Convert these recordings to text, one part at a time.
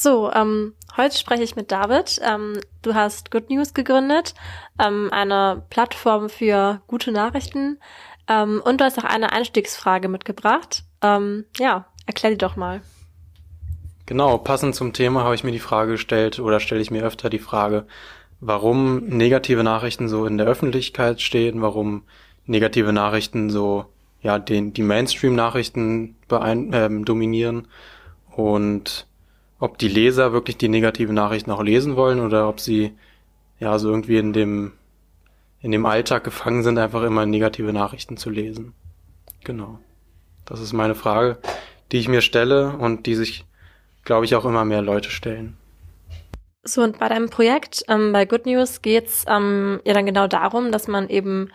So, ähm, heute spreche ich mit David. Ähm, du hast Good News gegründet, ähm, eine Plattform für gute Nachrichten. Ähm, und du hast auch eine Einstiegsfrage mitgebracht. Ähm, ja, erklär die doch mal. Genau, passend zum Thema habe ich mir die Frage gestellt oder stelle ich mir öfter die Frage, warum negative Nachrichten so in der Öffentlichkeit stehen, warum negative Nachrichten so ja den die Mainstream-Nachrichten ähm, dominieren und ob die Leser wirklich die negative Nachrichten auch lesen wollen oder ob sie ja so irgendwie in dem in dem Alltag gefangen sind, einfach immer negative Nachrichten zu lesen. Genau. Das ist meine Frage, die ich mir stelle und die sich, glaube ich, auch immer mehr Leute stellen. So, und bei deinem Projekt, ähm, bei Good News, geht's ähm, ja dann genau darum, dass man eben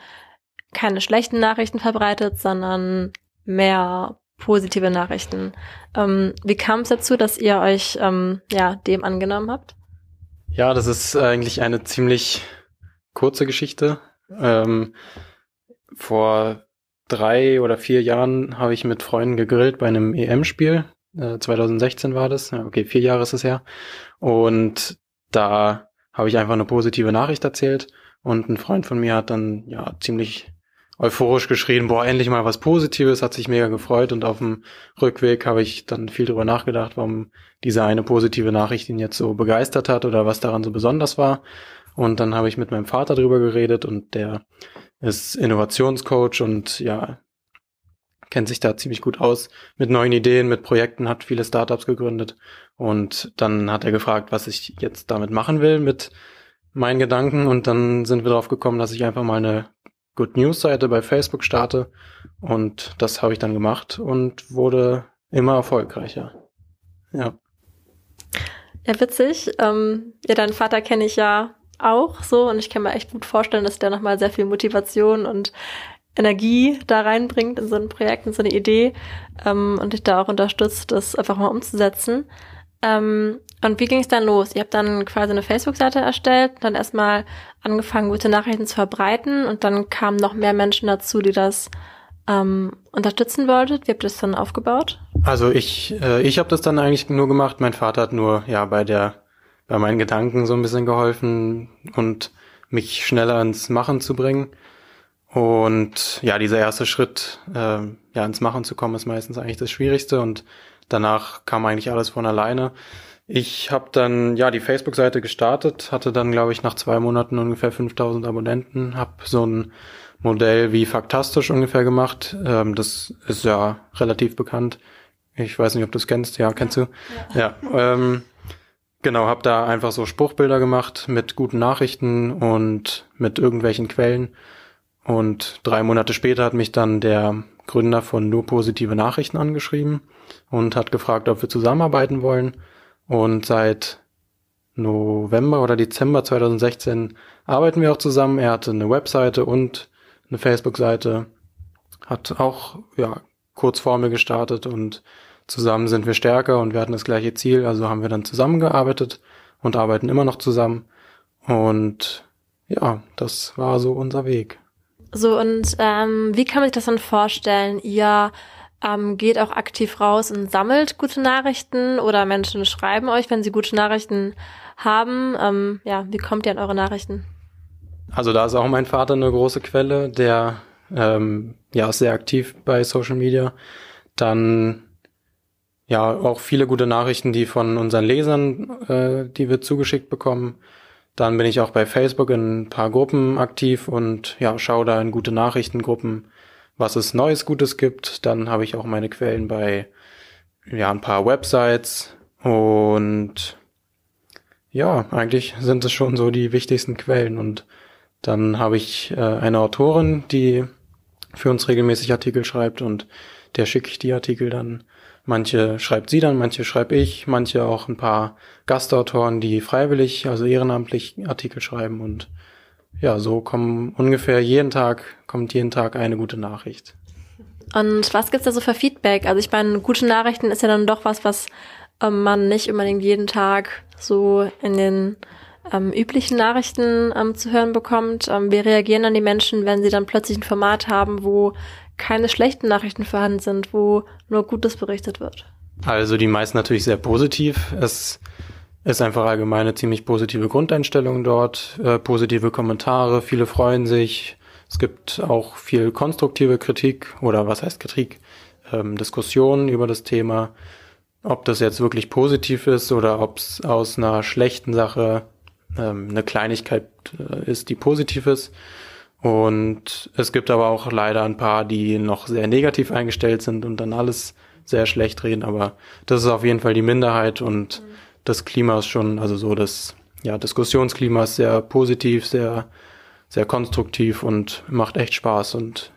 keine schlechten Nachrichten verbreitet, sondern mehr positive Nachrichten. Ähm, wie kam es dazu, dass ihr euch ähm, ja dem angenommen habt? Ja, das ist eigentlich eine ziemlich kurze Geschichte. Ähm, vor drei oder vier Jahren habe ich mit Freunden gegrillt bei einem EM-Spiel. Äh, 2016 war das. Okay, vier Jahre ist es her. Und da habe ich einfach eine positive Nachricht erzählt. Und ein Freund von mir hat dann ja ziemlich euphorisch geschrien, boah, endlich mal was Positives, hat sich mega gefreut und auf dem Rückweg habe ich dann viel drüber nachgedacht, warum diese eine positive Nachricht ihn jetzt so begeistert hat oder was daran so besonders war. Und dann habe ich mit meinem Vater drüber geredet und der ist Innovationscoach und ja, kennt sich da ziemlich gut aus mit neuen Ideen, mit Projekten, hat viele Startups gegründet. Und dann hat er gefragt, was ich jetzt damit machen will mit meinen Gedanken. Und dann sind wir darauf gekommen, dass ich einfach mal eine Good News Seite bei Facebook starte und das habe ich dann gemacht und wurde immer erfolgreicher. Ja. Ja, witzig. Ähm, ja, deinen Vater kenne ich ja auch so und ich kann mir echt gut vorstellen, dass der nochmal sehr viel Motivation und Energie da reinbringt in so ein Projekt, in so eine Idee ähm, und dich da auch unterstützt, das einfach mal umzusetzen. Ähm, und wie ging es dann los? Ihr habt dann quasi eine Facebook-Seite erstellt, dann erstmal angefangen, gute Nachrichten zu verbreiten und dann kamen noch mehr Menschen dazu, die das ähm, unterstützen wolltet. Wie habt ihr das dann aufgebaut? Also ich, äh, ich habe das dann eigentlich nur gemacht. Mein Vater hat nur ja bei der bei meinen Gedanken so ein bisschen geholfen und mich schneller ins Machen zu bringen. Und ja, dieser erste Schritt, äh, ja, ins Machen zu kommen, ist meistens eigentlich das Schwierigste und danach kam eigentlich alles von alleine. Ich habe dann ja die Facebook-Seite gestartet, hatte dann glaube ich nach zwei Monaten ungefähr 5000 Abonnenten, habe so ein Modell wie Faktastisch ungefähr gemacht. Ähm, das ist ja relativ bekannt. Ich weiß nicht, ob du es kennst. Ja, kennst du? Ja. ja ähm, genau, habe da einfach so Spruchbilder gemacht mit guten Nachrichten und mit irgendwelchen Quellen. Und drei Monate später hat mich dann der Gründer von Nur positive Nachrichten angeschrieben und hat gefragt, ob wir zusammenarbeiten wollen. Und seit November oder Dezember 2016 arbeiten wir auch zusammen. Er hatte eine Webseite und eine Facebook-Seite, hat auch ja kurz vor mir gestartet und zusammen sind wir stärker und wir hatten das gleiche Ziel. Also haben wir dann zusammengearbeitet und arbeiten immer noch zusammen. Und ja, das war so unser Weg. So, und ähm, wie kann man sich das dann vorstellen? Ihr ähm, geht auch aktiv raus und sammelt gute Nachrichten oder Menschen schreiben euch, wenn sie gute Nachrichten haben. Ähm, ja, wie kommt ihr an eure Nachrichten? Also da ist auch mein Vater eine große Quelle, der ähm, ja ist sehr aktiv bei Social Media. Dann ja auch viele gute Nachrichten, die von unseren Lesern, äh, die wir zugeschickt bekommen. Dann bin ich auch bei Facebook in ein paar Gruppen aktiv und ja, schaue da in gute Nachrichtengruppen, was es Neues Gutes gibt. Dann habe ich auch meine Quellen bei ja, ein paar Websites. Und ja, eigentlich sind es schon so die wichtigsten Quellen. Und dann habe ich äh, eine Autorin, die für uns regelmäßig Artikel schreibt. Und der schicke ich die Artikel dann. Manche schreibt sie dann, manche schreibe ich, manche auch ein paar Gastautoren, die freiwillig, also ehrenamtlich Artikel schreiben. Und ja, so kommen ungefähr jeden Tag, kommt jeden Tag eine gute Nachricht. Und was gibt's da so für Feedback? Also ich meine, gute Nachrichten ist ja dann doch was, was ähm, man nicht unbedingt jeden Tag so in den ähm, üblichen Nachrichten ähm, zu hören bekommt. Ähm, wie reagieren dann die Menschen, wenn sie dann plötzlich ein Format haben, wo keine schlechten Nachrichten vorhanden sind, wo nur Gutes berichtet wird. Also die meisten natürlich sehr positiv. Es ist einfach allgemeine ziemlich positive Grundeinstellung dort, äh, positive Kommentare, viele freuen sich. Es gibt auch viel konstruktive Kritik oder was heißt Kritik? Ähm, Diskussionen über das Thema, ob das jetzt wirklich positiv ist oder ob es aus einer schlechten Sache ähm, eine Kleinigkeit äh, ist, die positiv ist. Und es gibt aber auch leider ein paar, die noch sehr negativ eingestellt sind und dann alles sehr schlecht reden. Aber das ist auf jeden Fall die Minderheit und mhm. Das Klima ist schon, also so das ja, Diskussionsklima ist sehr positiv, sehr, sehr konstruktiv und macht echt Spaß. Und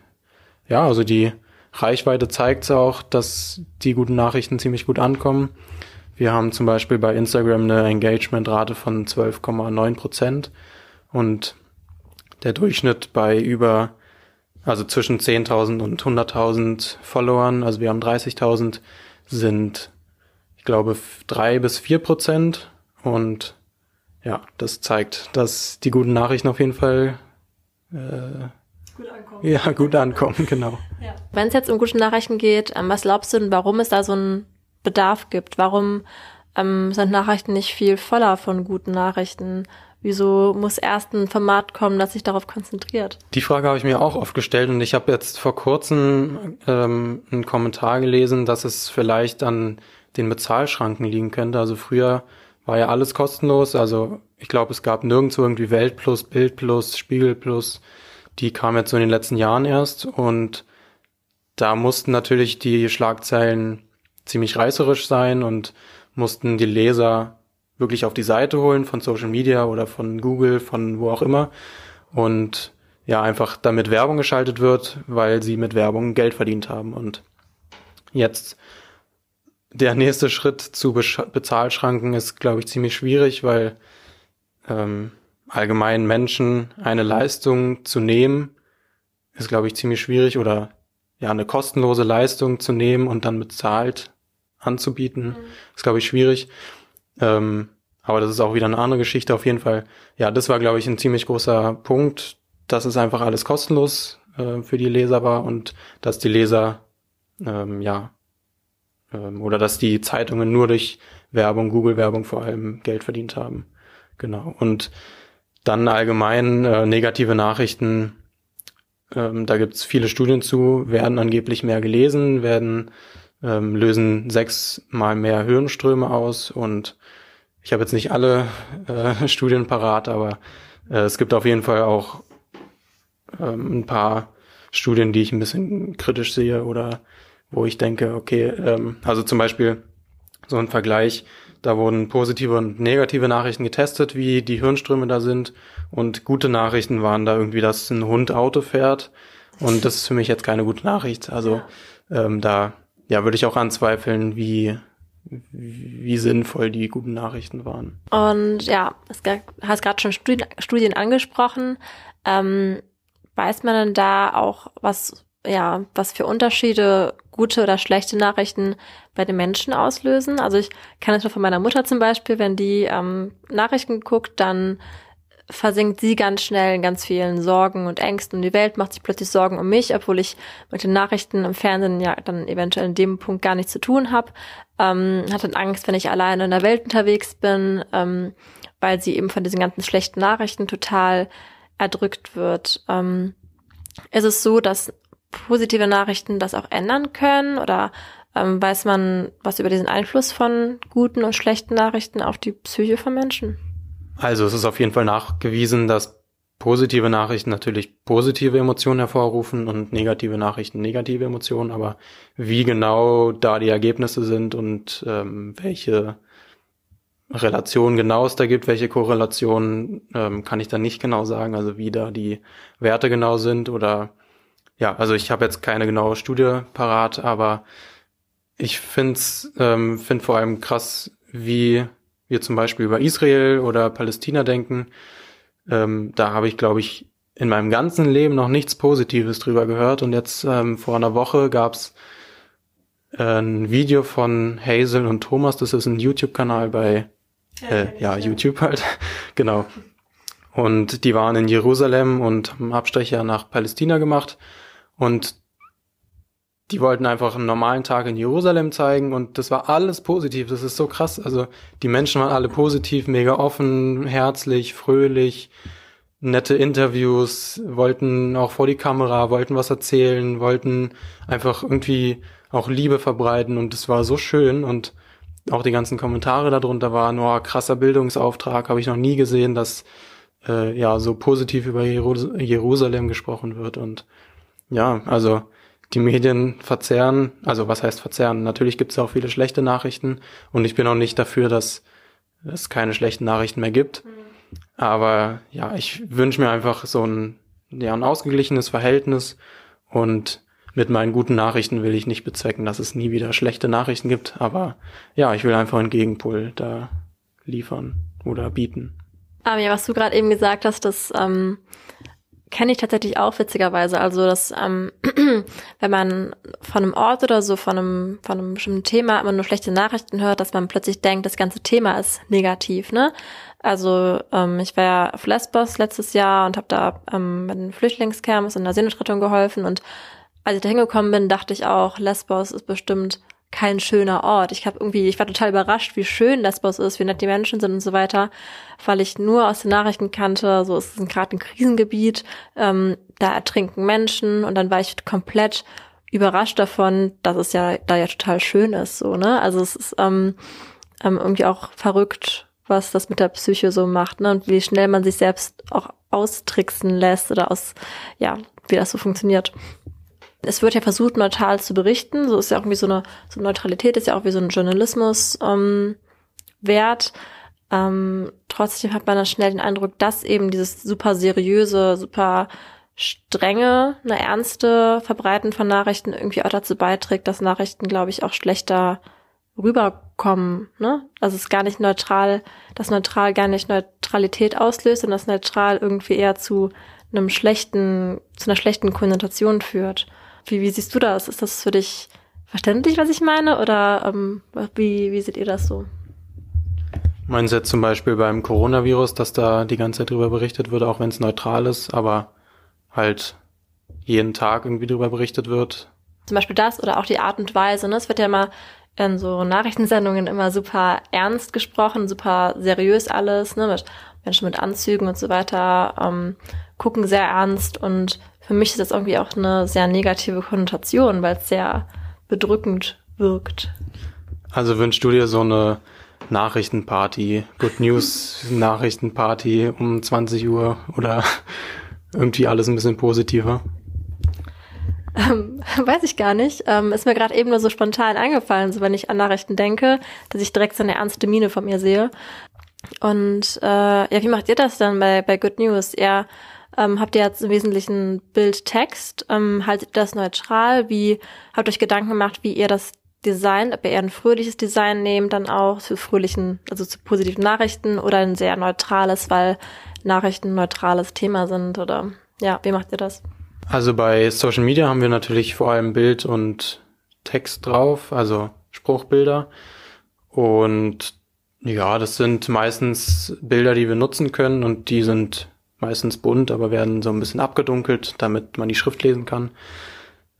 ja, also die Reichweite zeigt auch, dass die guten Nachrichten ziemlich gut ankommen. Wir haben zum Beispiel bei Instagram eine Engagementrate von 12,9 Prozent und der Durchschnitt bei über, also zwischen 10.000 und 100.000 Followern, also wir haben 30.000, sind, glaube, drei bis vier Prozent. Und ja, das zeigt, dass die guten Nachrichten auf jeden Fall äh, gut ankommen. Ja, gut ankommen, genau. Ja. Wenn es jetzt um gute Nachrichten geht, ähm, was glaubst du denn, warum es da so einen Bedarf gibt? Warum ähm, sind Nachrichten nicht viel voller von guten Nachrichten? Wieso muss erst ein Format kommen, das sich darauf konzentriert? Die Frage habe ich mir auch oft gestellt und ich habe jetzt vor kurzem ähm, einen Kommentar gelesen, dass es vielleicht an den Bezahlschranken liegen könnte. Also früher war ja alles kostenlos. Also ich glaube, es gab nirgendwo irgendwie Welt plus, Bild plus, Spiegel plus. Die kam jetzt so in den letzten Jahren erst und da mussten natürlich die Schlagzeilen ziemlich reißerisch sein und mussten die Leser wirklich auf die Seite holen von Social Media oder von Google, von wo auch immer. Und ja, einfach damit Werbung geschaltet wird, weil sie mit Werbung Geld verdient haben. Und jetzt der nächste Schritt zu Be Bezahlschranken ist, glaube ich, ziemlich schwierig, weil ähm, allgemein Menschen eine Leistung zu nehmen, ist, glaube ich, ziemlich schwierig oder ja, eine kostenlose Leistung zu nehmen und dann bezahlt anzubieten, mhm. ist, glaube ich, schwierig. Ähm, aber das ist auch wieder eine andere Geschichte auf jeden Fall. Ja, das war, glaube ich, ein ziemlich großer Punkt, dass es einfach alles kostenlos äh, für die Leser war und dass die Leser, ähm, ja, ähm, oder dass die Zeitungen nur durch Werbung, Google-Werbung vor allem Geld verdient haben. Genau. Und dann allgemein äh, negative Nachrichten, ähm, da gibt's viele Studien zu, werden angeblich mehr gelesen, werden ähm, lösen sechsmal mehr Hirnströme aus und ich habe jetzt nicht alle äh, Studien parat, aber äh, es gibt auf jeden Fall auch ähm, ein paar Studien, die ich ein bisschen kritisch sehe oder wo ich denke, okay, ähm, also zum Beispiel so ein Vergleich, da wurden positive und negative Nachrichten getestet, wie die Hirnströme da sind und gute Nachrichten waren da irgendwie, dass ein Hund Auto fährt und das ist für mich jetzt keine gute Nachricht. Also ähm, da ja, würde ich auch anzweifeln, wie, wie sinnvoll die guten Nachrichten waren. Und ja, du hast gerade schon Studien, Studien angesprochen. Ähm, weiß man denn da auch, was, ja, was für Unterschiede gute oder schlechte Nachrichten bei den Menschen auslösen? Also ich kann es nur von meiner Mutter zum Beispiel, wenn die ähm, Nachrichten guckt, dann versinkt sie ganz schnell in ganz vielen Sorgen und Ängsten und die Welt macht sich plötzlich Sorgen um mich, obwohl ich mit den Nachrichten im Fernsehen ja dann eventuell in dem Punkt gar nichts zu tun habe. Ähm, hat dann Angst, wenn ich alleine in der Welt unterwegs bin, ähm, weil sie eben von diesen ganzen schlechten Nachrichten total erdrückt wird. Ähm, ist es so, dass positive Nachrichten das auch ändern können? Oder ähm, weiß man was über diesen Einfluss von guten und schlechten Nachrichten auf die Psyche von Menschen? Also es ist auf jeden Fall nachgewiesen, dass positive Nachrichten natürlich positive Emotionen hervorrufen und negative Nachrichten negative Emotionen, aber wie genau da die Ergebnisse sind und ähm, welche Relation genau es da gibt, welche Korrelationen, ähm, kann ich da nicht genau sagen, also wie da die Werte genau sind oder ja, also ich habe jetzt keine genaue Studie parat, aber ich finde ähm, find vor allem krass, wie wir zum Beispiel über Israel oder Palästina denken, ähm, da habe ich, glaube ich, in meinem ganzen Leben noch nichts Positives drüber gehört. Und jetzt ähm, vor einer Woche gab's äh, ein Video von Hazel und Thomas. Das ist ein YouTube-Kanal bei äh, ja, YouTube halt. genau. Und die waren in Jerusalem und haben Abstecher nach Palästina gemacht. Und die wollten einfach einen normalen Tag in Jerusalem zeigen und das war alles positiv. Das ist so krass. Also die Menschen waren alle positiv, mega offen, herzlich, fröhlich, nette Interviews, wollten auch vor die Kamera, wollten was erzählen, wollten einfach irgendwie auch Liebe verbreiten und es war so schön und auch die ganzen Kommentare darunter waren, oh, krasser Bildungsauftrag, habe ich noch nie gesehen, dass äh, ja so positiv über Jerusalem gesprochen wird und ja, also die Medien verzerren, also was heißt verzerren? Natürlich gibt es auch viele schlechte Nachrichten und ich bin auch nicht dafür, dass es keine schlechten Nachrichten mehr gibt. Mhm. Aber ja, ich wünsche mir einfach so ein, ja, ein ausgeglichenes Verhältnis und mit meinen guten Nachrichten will ich nicht bezwecken, dass es nie wieder schlechte Nachrichten gibt, aber ja, ich will einfach einen Gegenpol da liefern oder bieten. Aber ja, was du gerade eben gesagt hast, dass ähm, kenne ich tatsächlich auch witzigerweise. Also, dass ähm, wenn man von einem Ort oder so, von einem, von einem bestimmten Thema immer nur schlechte Nachrichten hört, dass man plötzlich denkt, das ganze Thema ist negativ, ne? Also ähm, ich war ja auf Lesbos letztes Jahr und habe da ähm, mit den Flüchtlingscamps in der Seenotrettung geholfen und als ich da hingekommen bin, dachte ich auch, Lesbos ist bestimmt kein schöner Ort. Ich habe irgendwie, ich war total überrascht, wie schön Lesbos ist, wie nett die Menschen sind und so weiter, weil ich nur aus den Nachrichten kannte, so ist es gerade ein Krisengebiet, ähm, da ertrinken Menschen und dann war ich komplett überrascht davon, dass es ja da ja total schön ist, so ne. Also es ist ähm, ähm, irgendwie auch verrückt, was das mit der Psyche so macht, ne, und wie schnell man sich selbst auch austricksen lässt oder aus, ja, wie das so funktioniert es wird ja versucht, neutral zu berichten. So ist ja auch irgendwie so eine, so Neutralität ist ja auch wie so ein Journalismus ähm, wert. Ähm, trotzdem hat man dann schnell den Eindruck, dass eben dieses super seriöse, super strenge, eine ernste Verbreiten von Nachrichten irgendwie auch dazu beiträgt, dass Nachrichten, glaube ich, auch schlechter rüberkommen. Ne? Also es ist gar nicht neutral, dass neutral gar nicht Neutralität auslöst und das neutral irgendwie eher zu einem schlechten, zu einer schlechten Konnotation führt. Wie, wie siehst du das? Ist das für dich verständlich, was ich meine? Oder ähm, wie, wie seht ihr das so? Meinen Sie jetzt zum Beispiel beim Coronavirus, dass da die ganze Zeit drüber berichtet wird, auch wenn es neutral ist, aber halt jeden Tag irgendwie drüber berichtet wird? Zum Beispiel das oder auch die Art und Weise. Ne? Es wird ja immer in so Nachrichtensendungen immer super ernst gesprochen, super seriös alles, ne? mit Menschen mit Anzügen und so weiter, ähm, gucken sehr ernst und für mich ist das irgendwie auch eine sehr negative Konnotation, weil es sehr bedrückend wirkt. Also wünschst du dir so eine Nachrichtenparty, Good News Nachrichtenparty um 20 Uhr oder irgendwie alles ein bisschen positiver? Ähm, weiß ich gar nicht. Ähm, ist mir gerade eben nur so spontan eingefallen, so wenn ich an Nachrichten denke, dass ich direkt so eine ernste Miene von mir sehe. Und äh, ja, wie macht ihr das dann bei, bei Good News? Eher ähm, habt ihr jetzt im Wesentlichen Bild-Text? Ähm, haltet das neutral? Wie habt euch Gedanken gemacht, wie ihr das Design, ob ihr eher ein fröhliches Design nehmt, dann auch zu fröhlichen, also zu positiven Nachrichten oder ein sehr neutrales, weil Nachrichten ein neutrales Thema sind oder ja, wie macht ihr das? Also bei Social Media haben wir natürlich vor allem Bild und Text drauf, also Spruchbilder. Und ja, das sind meistens Bilder, die wir nutzen können und die sind meistens bunt, aber werden so ein bisschen abgedunkelt, damit man die Schrift lesen kann.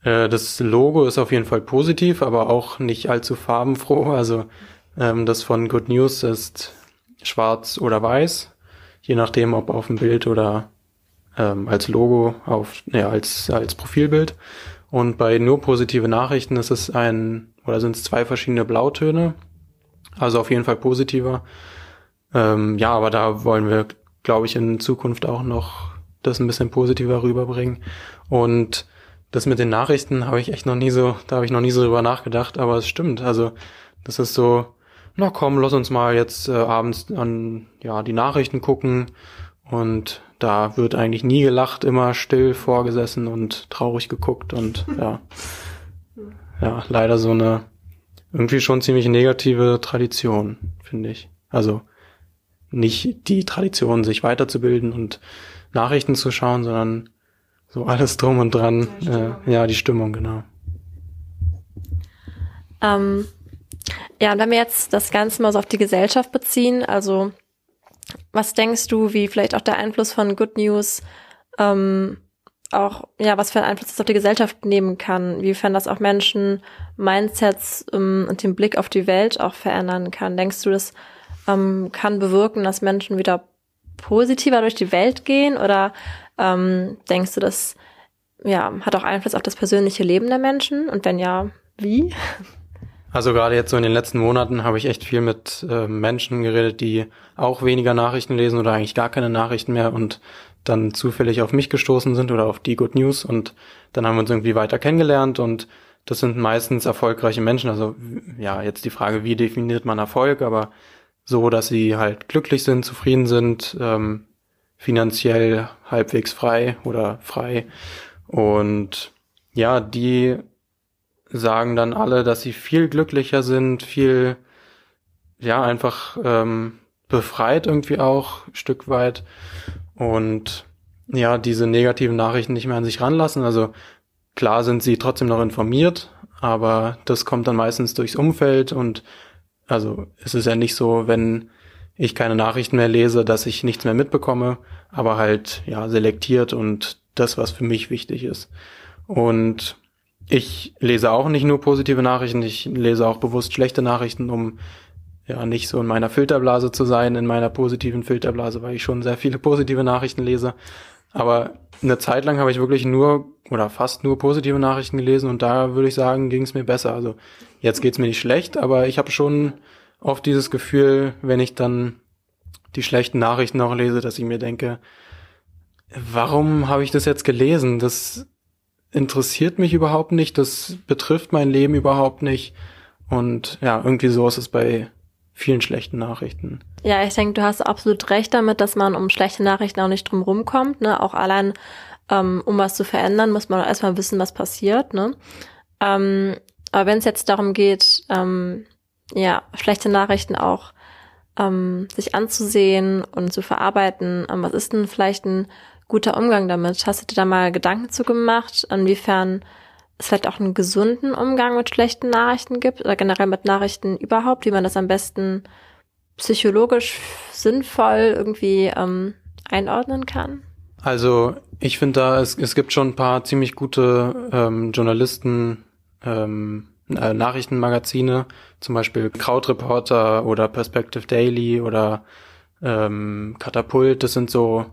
Äh, das Logo ist auf jeden Fall positiv, aber auch nicht allzu farbenfroh. Also ähm, das von Good News ist schwarz oder weiß, je nachdem, ob auf dem Bild oder ähm, als Logo auf, ja, als, als Profilbild. Und bei nur positive Nachrichten ist es ein, oder sind es zwei verschiedene Blautöne. Also auf jeden Fall positiver. Ähm, ja, aber da wollen wir glaube ich, in Zukunft auch noch das ein bisschen positiver rüberbringen. Und das mit den Nachrichten habe ich echt noch nie so, da habe ich noch nie so drüber nachgedacht, aber es stimmt. Also, das ist so, na komm, lass uns mal jetzt äh, abends an ja die Nachrichten gucken und da wird eigentlich nie gelacht, immer still vorgesessen und traurig geguckt und ja. Ja, leider so eine irgendwie schon ziemlich negative Tradition, finde ich. Also nicht die Tradition, sich weiterzubilden und Nachrichten zu schauen, sondern so alles drum und dran. Äh, ja, die Stimmung, genau. Ähm, ja, und wenn wir jetzt das Ganze mal so auf die Gesellschaft beziehen, also was denkst du, wie vielleicht auch der Einfluss von Good News ähm, auch, ja, was für einen Einfluss das auf die Gesellschaft nehmen kann, wiefern das auch Menschen, Mindsets ähm, und den Blick auf die Welt auch verändern kann. Denkst du, das ähm, kann bewirken, dass Menschen wieder positiver durch die Welt gehen oder ähm, denkst du, das ja, hat auch Einfluss auf das persönliche Leben der Menschen? Und wenn ja, wie? Also gerade jetzt so in den letzten Monaten habe ich echt viel mit äh, Menschen geredet, die auch weniger Nachrichten lesen oder eigentlich gar keine Nachrichten mehr und dann zufällig auf mich gestoßen sind oder auf die Good News und dann haben wir uns irgendwie weiter kennengelernt und das sind meistens erfolgreiche Menschen. Also ja, jetzt die Frage, wie definiert man Erfolg, aber so, dass sie halt glücklich sind, zufrieden sind, ähm, finanziell halbwegs frei oder frei und ja, die sagen dann alle, dass sie viel glücklicher sind, viel, ja, einfach ähm, befreit irgendwie auch, Stück weit. Und ja, diese negativen Nachrichten nicht mehr an sich ranlassen. Also klar sind sie trotzdem noch informiert, aber das kommt dann meistens durchs Umfeld und also es ist ja nicht so, wenn ich keine Nachrichten mehr lese, dass ich nichts mehr mitbekomme, aber halt ja selektiert und das, was für mich wichtig ist. Und ich lese auch nicht nur positive Nachrichten, ich lese auch bewusst schlechte Nachrichten, um ja nicht so in meiner Filterblase zu sein, in meiner positiven Filterblase, weil ich schon sehr viele positive Nachrichten lese. Aber eine Zeit lang habe ich wirklich nur oder fast nur positive Nachrichten gelesen und da würde ich sagen, ging es mir besser. Also jetzt geht's mir nicht schlecht, aber ich habe schon oft dieses Gefühl, wenn ich dann die schlechten Nachrichten auch lese, dass ich mir denke, warum habe ich das jetzt gelesen? Das interessiert mich überhaupt nicht, das betrifft mein Leben überhaupt nicht. Und ja, irgendwie so ist es bei vielen schlechten Nachrichten. Ja, ich denke, du hast absolut recht damit, dass man um schlechte Nachrichten auch nicht drum rumkommt. Ne? Auch allein, ähm, um was zu verändern, muss man erstmal wissen, was passiert. Ne? Ähm, aber wenn es jetzt darum geht, ähm, ja, schlechte Nachrichten auch ähm, sich anzusehen und zu verarbeiten, ähm, was ist denn vielleicht ein guter Umgang damit? Hast du dir da mal Gedanken zu gemacht, inwiefern es vielleicht auch einen gesunden Umgang mit schlechten Nachrichten gibt oder generell mit Nachrichten überhaupt, wie man das am besten psychologisch sinnvoll irgendwie ähm, einordnen kann? Also ich finde da, es, es gibt schon ein paar ziemlich gute ähm, Journalisten, ähm, äh, Nachrichtenmagazine, zum Beispiel Krautreporter oder Perspective Daily oder ähm, Katapult. Das sind so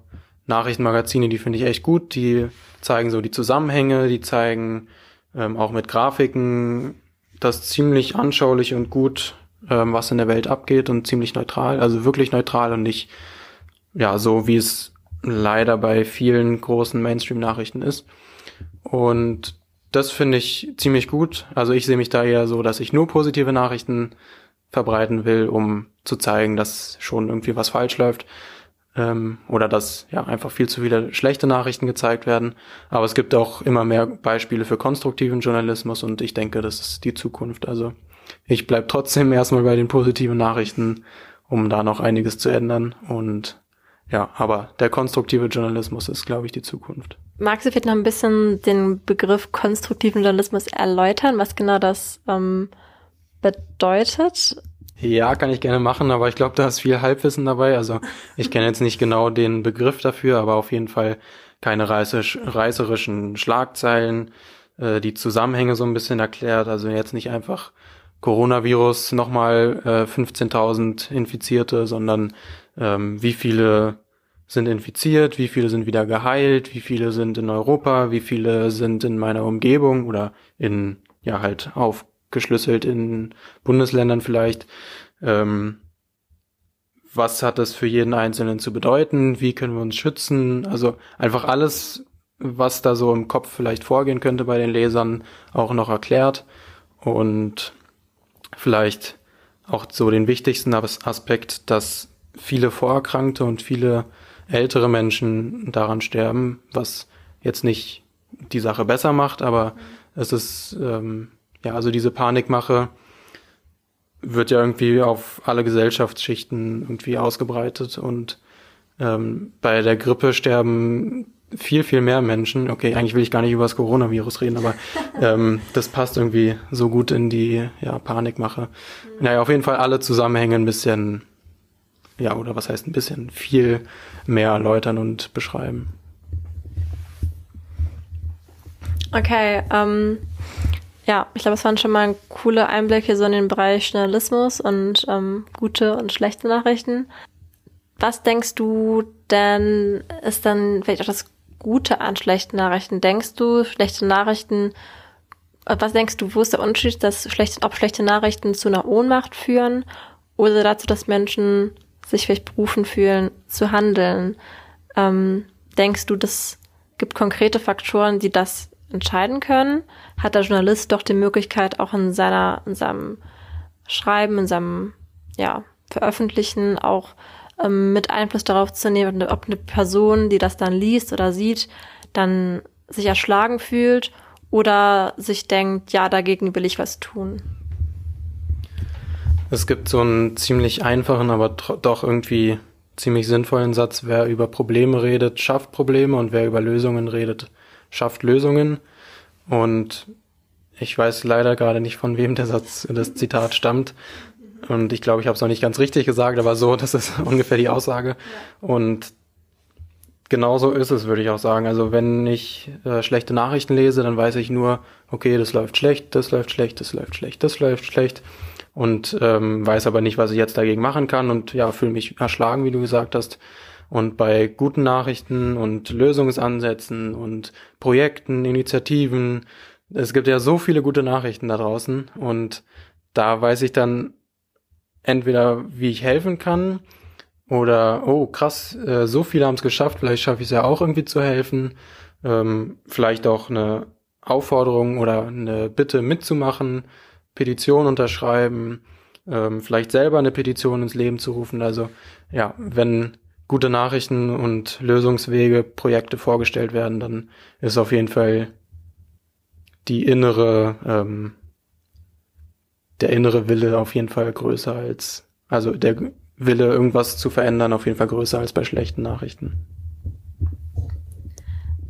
Nachrichtenmagazine, die finde ich echt gut. Die zeigen so die Zusammenhänge, die zeigen ähm, auch mit Grafiken das ziemlich anschaulich und gut, ähm, was in der Welt abgeht und ziemlich neutral, also wirklich neutral und nicht ja so wie es leider bei vielen großen Mainstream-Nachrichten ist. Und das finde ich ziemlich gut. Also ich sehe mich da eher so, dass ich nur positive Nachrichten verbreiten will, um zu zeigen, dass schon irgendwie was falsch läuft ähm, oder dass ja einfach viel zu viele schlechte Nachrichten gezeigt werden. Aber es gibt auch immer mehr Beispiele für konstruktiven Journalismus und ich denke, das ist die Zukunft. Also ich bleib trotzdem erstmal bei den positiven Nachrichten, um da noch einiges zu ändern und ja, aber der konstruktive Journalismus ist, glaube ich, die Zukunft. Magst du vielleicht noch ein bisschen den Begriff konstruktiven Journalismus erläutern, was genau das ähm, bedeutet? Ja, kann ich gerne machen, aber ich glaube, da ist viel Halbwissen dabei. Also ich kenne jetzt nicht genau den Begriff dafür, aber auf jeden Fall keine reißerisch, reißerischen Schlagzeilen, äh, die Zusammenhänge so ein bisschen erklärt. Also jetzt nicht einfach Coronavirus nochmal äh, 15.000 Infizierte, sondern ähm, wie viele sind infiziert, wie viele sind wieder geheilt, wie viele sind in Europa, wie viele sind in meiner Umgebung oder in, ja halt auf aufgeschlüsselt in Bundesländern vielleicht. Ähm, was hat das für jeden Einzelnen zu bedeuten? Wie können wir uns schützen? Also einfach alles, was da so im Kopf vielleicht vorgehen könnte bei den Lesern, auch noch erklärt und vielleicht auch so den wichtigsten Aspekt, dass viele Vorerkrankte und viele ältere Menschen daran sterben, was jetzt nicht die Sache besser macht, aber es ist ähm, ja, also diese Panikmache wird ja irgendwie auf alle Gesellschaftsschichten irgendwie ausgebreitet und ähm, bei der Grippe sterben viel, viel mehr Menschen. Okay, eigentlich will ich gar nicht über das Coronavirus reden, aber ähm, das passt irgendwie so gut in die ja, Panikmache. Mhm. Naja, auf jeden Fall alle Zusammenhänge ein bisschen, ja, oder was heißt ein bisschen, viel mehr erläutern und beschreiben. Okay, ähm, ja, ich glaube, es waren schon mal coole Einblicke so in den Bereich Journalismus und ähm, gute und schlechte Nachrichten. Was denkst du denn ist dann vielleicht auch das Gute an schlechten Nachrichten? Denkst du, schlechte Nachrichten, äh, was denkst du, wo ist der Unterschied, dass schlechte, ob schlechte Nachrichten zu einer Ohnmacht führen oder dazu, dass Menschen sich vielleicht berufen fühlen, zu handeln? Ähm, denkst du, das gibt konkrete Faktoren, die das entscheiden können? Hat der Journalist doch die Möglichkeit, auch in seiner, in seinem Schreiben, in seinem, ja, Veröffentlichen auch ähm, mit Einfluss darauf zu nehmen, ob eine Person, die das dann liest oder sieht, dann sich erschlagen fühlt oder sich denkt, ja, dagegen will ich was tun. Es gibt so einen ziemlich einfachen, aber doch irgendwie ziemlich sinnvollen Satz, wer über Probleme redet, schafft Probleme und wer über Lösungen redet, schafft Lösungen. Und ich weiß leider gerade nicht, von wem der Satz, das Zitat stammt. Und ich glaube, ich habe es noch nicht ganz richtig gesagt, aber so, das ist ungefähr die Aussage. Und genauso ist es, würde ich auch sagen. Also wenn ich äh, schlechte Nachrichten lese, dann weiß ich nur, okay, das läuft schlecht, das läuft schlecht, das läuft schlecht, das läuft schlecht. Und ähm, weiß aber nicht, was ich jetzt dagegen machen kann und ja, fühle mich erschlagen, wie du gesagt hast. Und bei guten Nachrichten und Lösungsansätzen und Projekten, Initiativen, es gibt ja so viele gute Nachrichten da draußen und da weiß ich dann entweder, wie ich helfen kann oder, oh krass, äh, so viele haben es geschafft, vielleicht schaffe ich es ja auch irgendwie zu helfen. Ähm, vielleicht auch eine Aufforderung oder eine Bitte mitzumachen, Petition unterschreiben, ähm, vielleicht selber eine Petition ins Leben zu rufen. Also ja, wenn gute Nachrichten und Lösungswege, Projekte vorgestellt werden, dann ist auf jeden Fall die innere ähm, der innere Wille auf jeden Fall größer als, also der Wille, irgendwas zu verändern, auf jeden Fall größer als bei schlechten Nachrichten.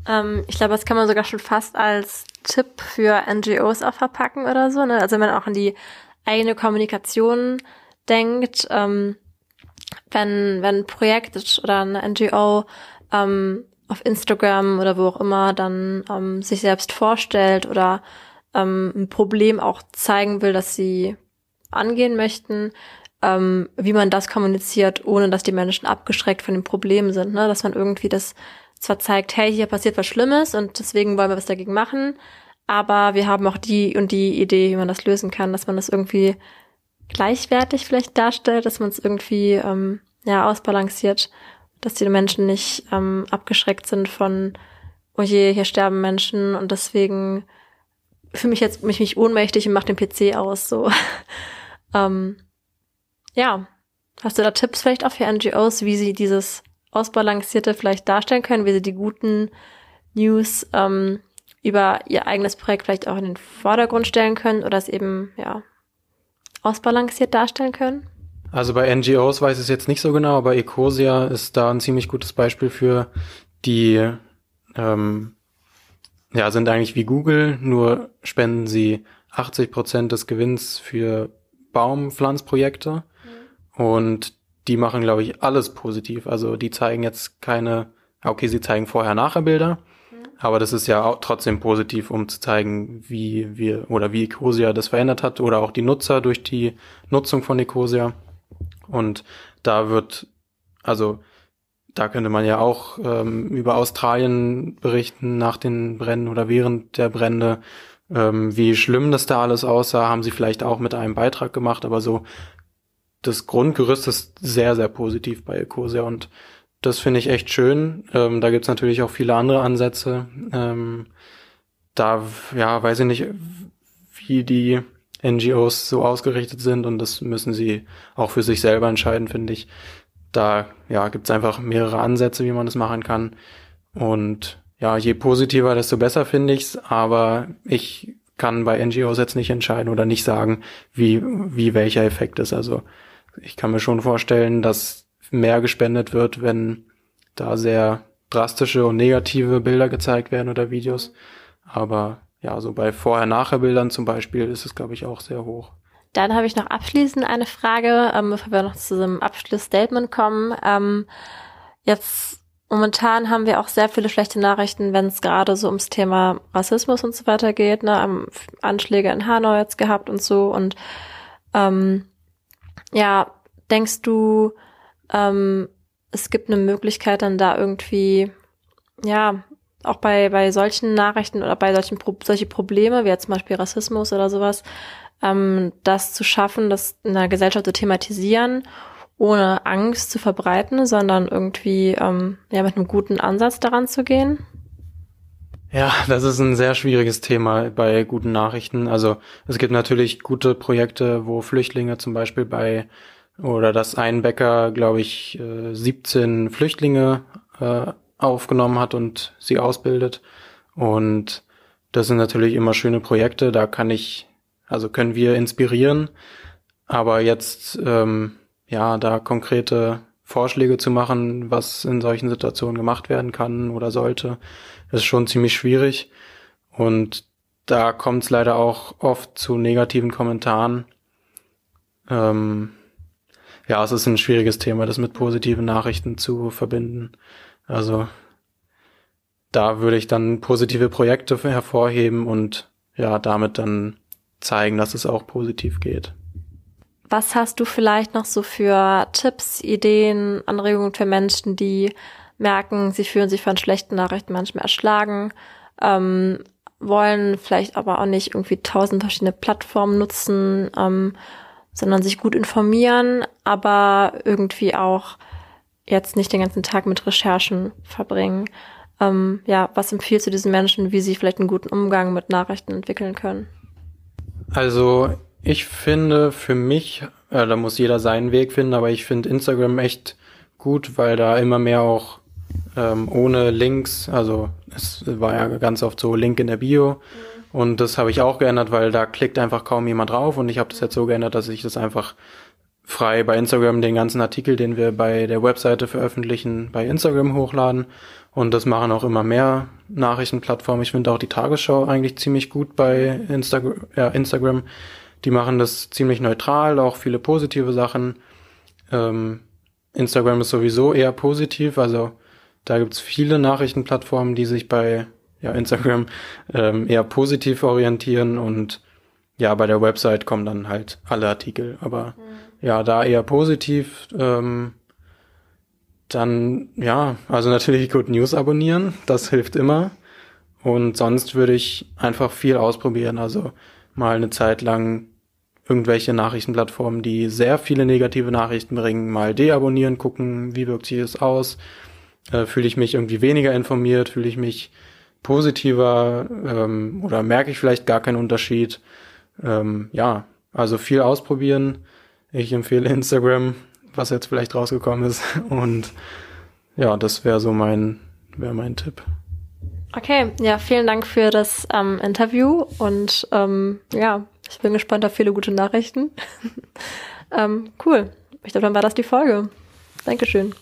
Ähm, ich glaube, das kann man sogar schon fast als Tipp für NGOs auch verpacken oder so. Ne? Also wenn man auch an die eigene Kommunikation denkt, ähm, wenn, wenn ein Projekt oder eine NGO ähm, auf Instagram oder wo auch immer dann ähm, sich selbst vorstellt oder ähm, ein Problem auch zeigen will, dass sie angehen möchten, ähm, wie man das kommuniziert, ohne dass die Menschen abgeschreckt von dem Problem sind. Ne? Dass man irgendwie das zwar zeigt, hey, hier passiert was Schlimmes und deswegen wollen wir was dagegen machen, aber wir haben auch die und die Idee, wie man das lösen kann, dass man das irgendwie gleichwertig vielleicht darstellt, dass man es irgendwie ähm, ja ausbalanciert, dass die Menschen nicht ähm, abgeschreckt sind von, oh je, hier sterben Menschen und deswegen fühle mich jetzt mich, mich ohnmächtig und mach den PC aus. So. ähm, ja. Hast du da Tipps vielleicht auch für NGOs, wie sie dieses Ausbalancierte vielleicht darstellen können, wie sie die guten News ähm, über ihr eigenes Projekt vielleicht auch in den Vordergrund stellen können oder es eben, ja, ausbalanciert darstellen können? Also bei NGOs weiß ich es jetzt nicht so genau, aber Ecosia ist da ein ziemlich gutes Beispiel für die ähm, ja, sind eigentlich wie Google, nur spenden sie 80 Prozent des Gewinns für Baumpflanzprojekte. Mhm. Und die machen, glaube ich, alles positiv. Also die zeigen jetzt keine, okay, sie zeigen vorher-nachher-Bilder, mhm. Aber das ist ja auch trotzdem positiv, um zu zeigen, wie wir oder wie Ecosia das verändert hat oder auch die Nutzer durch die Nutzung von Ecosia. Und da wird, also da könnte man ja auch ähm, über Australien berichten nach den Bränden oder während der Brände, ähm, wie schlimm das da alles aussah, haben sie vielleicht auch mit einem Beitrag gemacht, aber so das Grundgerüst ist sehr, sehr positiv bei Ecosia und das finde ich echt schön. Ähm, da gibt's natürlich auch viele andere Ansätze. Ähm, da, ja, weiß ich nicht, wie die NGOs so ausgerichtet sind und das müssen sie auch für sich selber entscheiden, finde ich da ja, gibt es einfach mehrere Ansätze, wie man das machen kann. Und ja, je positiver, desto besser finde ich's. Aber ich kann bei NGOs jetzt nicht entscheiden oder nicht sagen, wie, wie welcher Effekt ist. Also ich kann mir schon vorstellen, dass mehr gespendet wird, wenn da sehr drastische und negative Bilder gezeigt werden oder Videos. Aber ja, so bei Vorher-Nachher-Bildern zum Beispiel ist es, glaube ich, auch sehr hoch. Dann habe ich noch abschließend eine Frage, ähm, bevor wir noch zu einem Abschlussstatement kommen. Ähm, jetzt Momentan haben wir auch sehr viele schlechte Nachrichten, wenn es gerade so ums Thema Rassismus und so weiter geht. Ne? Haben Anschläge in Hanau jetzt gehabt und so. Und ähm, ja, denkst du, ähm, es gibt eine Möglichkeit, dann da irgendwie, ja, auch bei, bei solchen Nachrichten oder bei solchen Pro solche Probleme, wie jetzt zum Beispiel Rassismus oder sowas, ähm, das zu schaffen, das in der Gesellschaft zu thematisieren ohne Angst zu verbreiten, sondern irgendwie ähm, ja mit einem guten Ansatz daran zu gehen? Ja, das ist ein sehr schwieriges Thema bei guten Nachrichten. Also es gibt natürlich gute Projekte, wo Flüchtlinge zum Beispiel bei oder dass ein Bäcker, glaube ich, 17 äh, Flüchtlinge äh, aufgenommen hat und sie ausbildet. Und das sind natürlich immer schöne Projekte. Da kann ich, also können wir inspirieren. Aber jetzt ähm, ja, da konkrete Vorschläge zu machen, was in solchen Situationen gemacht werden kann oder sollte, ist schon ziemlich schwierig. Und da kommt es leider auch oft zu negativen Kommentaren. Ähm, ja, es ist ein schwieriges Thema, das mit positiven Nachrichten zu verbinden. Also da würde ich dann positive Projekte hervorheben und ja, damit dann zeigen, dass es auch positiv geht. Was hast du vielleicht noch so für Tipps, Ideen, Anregungen für Menschen, die merken, sie fühlen sich von schlechten Nachrichten manchmal erschlagen, ähm, wollen vielleicht aber auch nicht irgendwie tausend verschiedene Plattformen nutzen, ähm, sondern sich gut informieren, aber irgendwie auch jetzt nicht den ganzen Tag mit Recherchen verbringen. Ähm, ja, was empfiehlst du diesen Menschen, wie sie vielleicht einen guten Umgang mit Nachrichten entwickeln können? Also ich finde für mich, äh, da muss jeder seinen Weg finden, aber ich finde Instagram echt gut, weil da immer mehr auch ähm, ohne Links, also es war ja ganz oft so Link in der Bio mhm. Und das habe ich auch geändert, weil da klickt einfach kaum jemand drauf und ich habe das jetzt so geändert, dass ich das einfach frei bei Instagram den ganzen Artikel, den wir bei der Webseite veröffentlichen, bei Instagram hochladen und das machen auch immer mehr Nachrichtenplattformen. Ich finde auch die Tagesschau eigentlich ziemlich gut bei Instagram, ja, Instagram die machen das ziemlich neutral, auch viele positive Sachen. Ähm, Instagram ist sowieso eher positiv, also da gibt's viele Nachrichtenplattformen, die sich bei ja, Instagram ähm, eher positiv orientieren und ja, bei der Website kommen dann halt alle Artikel. Aber mhm. ja, da eher positiv. Ähm, dann, ja, also natürlich Good News abonnieren, das hilft immer. Und sonst würde ich einfach viel ausprobieren. Also mal eine Zeit lang irgendwelche Nachrichtenplattformen, die sehr viele negative Nachrichten bringen, mal deabonnieren, gucken, wie wirkt sich das aus, äh, fühle ich mich irgendwie weniger informiert, fühle ich mich positiver ähm, oder merke ich vielleicht gar keinen Unterschied. Ähm, ja, also viel ausprobieren. Ich empfehle Instagram, was jetzt vielleicht rausgekommen ist. Und ja, das wäre so mein, wäre mein Tipp. Okay, ja, vielen Dank für das ähm, Interview und ähm, ja, ich bin gespannt auf viele gute Nachrichten. ähm, cool. Ich glaube, dann war das die Folge. Dankeschön.